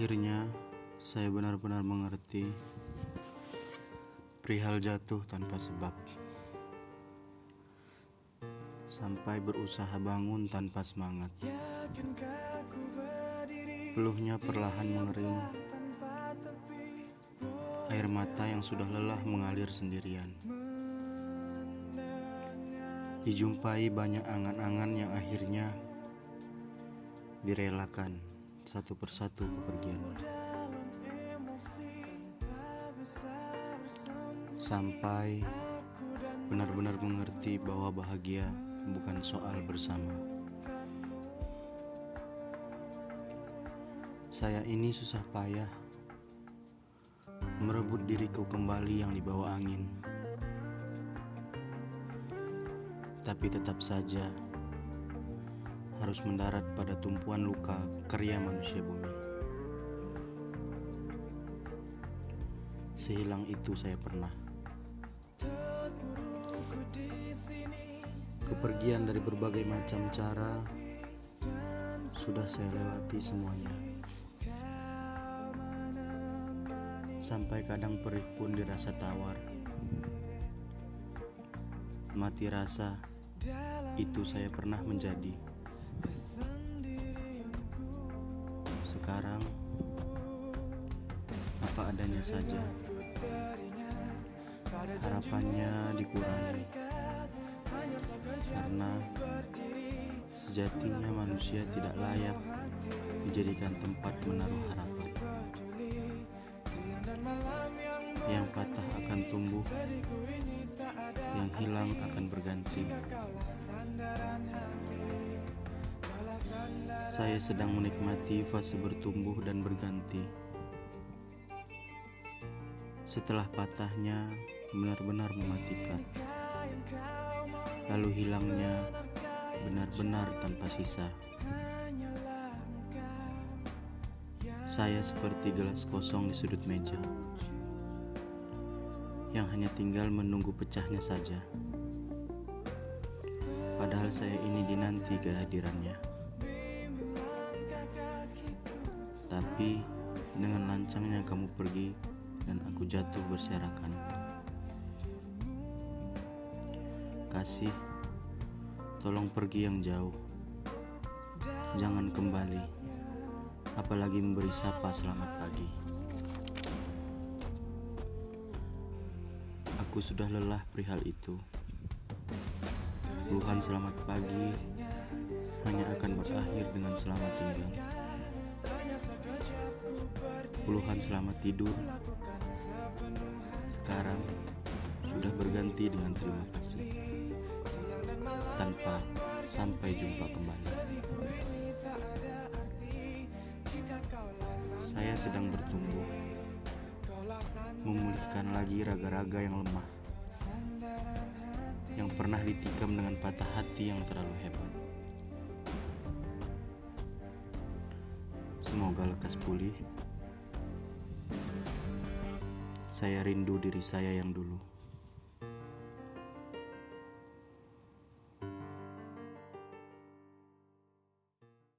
Akhirnya, saya benar-benar mengerti perihal jatuh tanpa sebab, sampai berusaha bangun tanpa semangat. Peluhnya perlahan mengering, air mata yang sudah lelah mengalir sendirian. Dijumpai banyak angan-angan yang akhirnya direlakan satu persatu kepergiannya. Sampai benar-benar mengerti bahwa bahagia bukan soal bersama. Saya ini susah payah merebut diriku kembali yang dibawa angin. Tapi tetap saja harus mendarat pada tumpuan luka karya manusia bumi. Sehilang itu saya pernah. Kepergian dari berbagai macam cara sudah saya lewati semuanya. Sampai kadang perih pun dirasa tawar. Mati rasa itu saya pernah menjadi. Sekarang apa adanya saja. Harapannya dikurangi karena sejatinya manusia tidak layak dijadikan tempat menaruh harapan. Yang patah akan tumbuh, yang hilang akan berganti. Saya sedang menikmati fase bertumbuh dan berganti. Setelah patahnya benar-benar mematikan, lalu hilangnya benar-benar tanpa sisa. Saya seperti gelas kosong di sudut meja yang hanya tinggal menunggu pecahnya saja. Padahal saya ini dinanti kehadirannya. Tapi dengan lancangnya kamu pergi dan aku jatuh berserakan. Kasih, tolong pergi yang jauh. Jangan kembali, apalagi memberi sapa selamat pagi. Aku sudah lelah perihal itu. Luhan selamat pagi hanya akan berakhir dengan selamat tinggal. Puluhan selamat tidur sekarang sudah berganti dengan terima kasih tanpa sampai jumpa kembali. Saya sedang bertumbuh, memulihkan lagi raga-raga yang lemah, yang pernah ditikam dengan patah hati yang terlalu hebat. Semoga lekas pulih. Saya rindu diri saya yang dulu.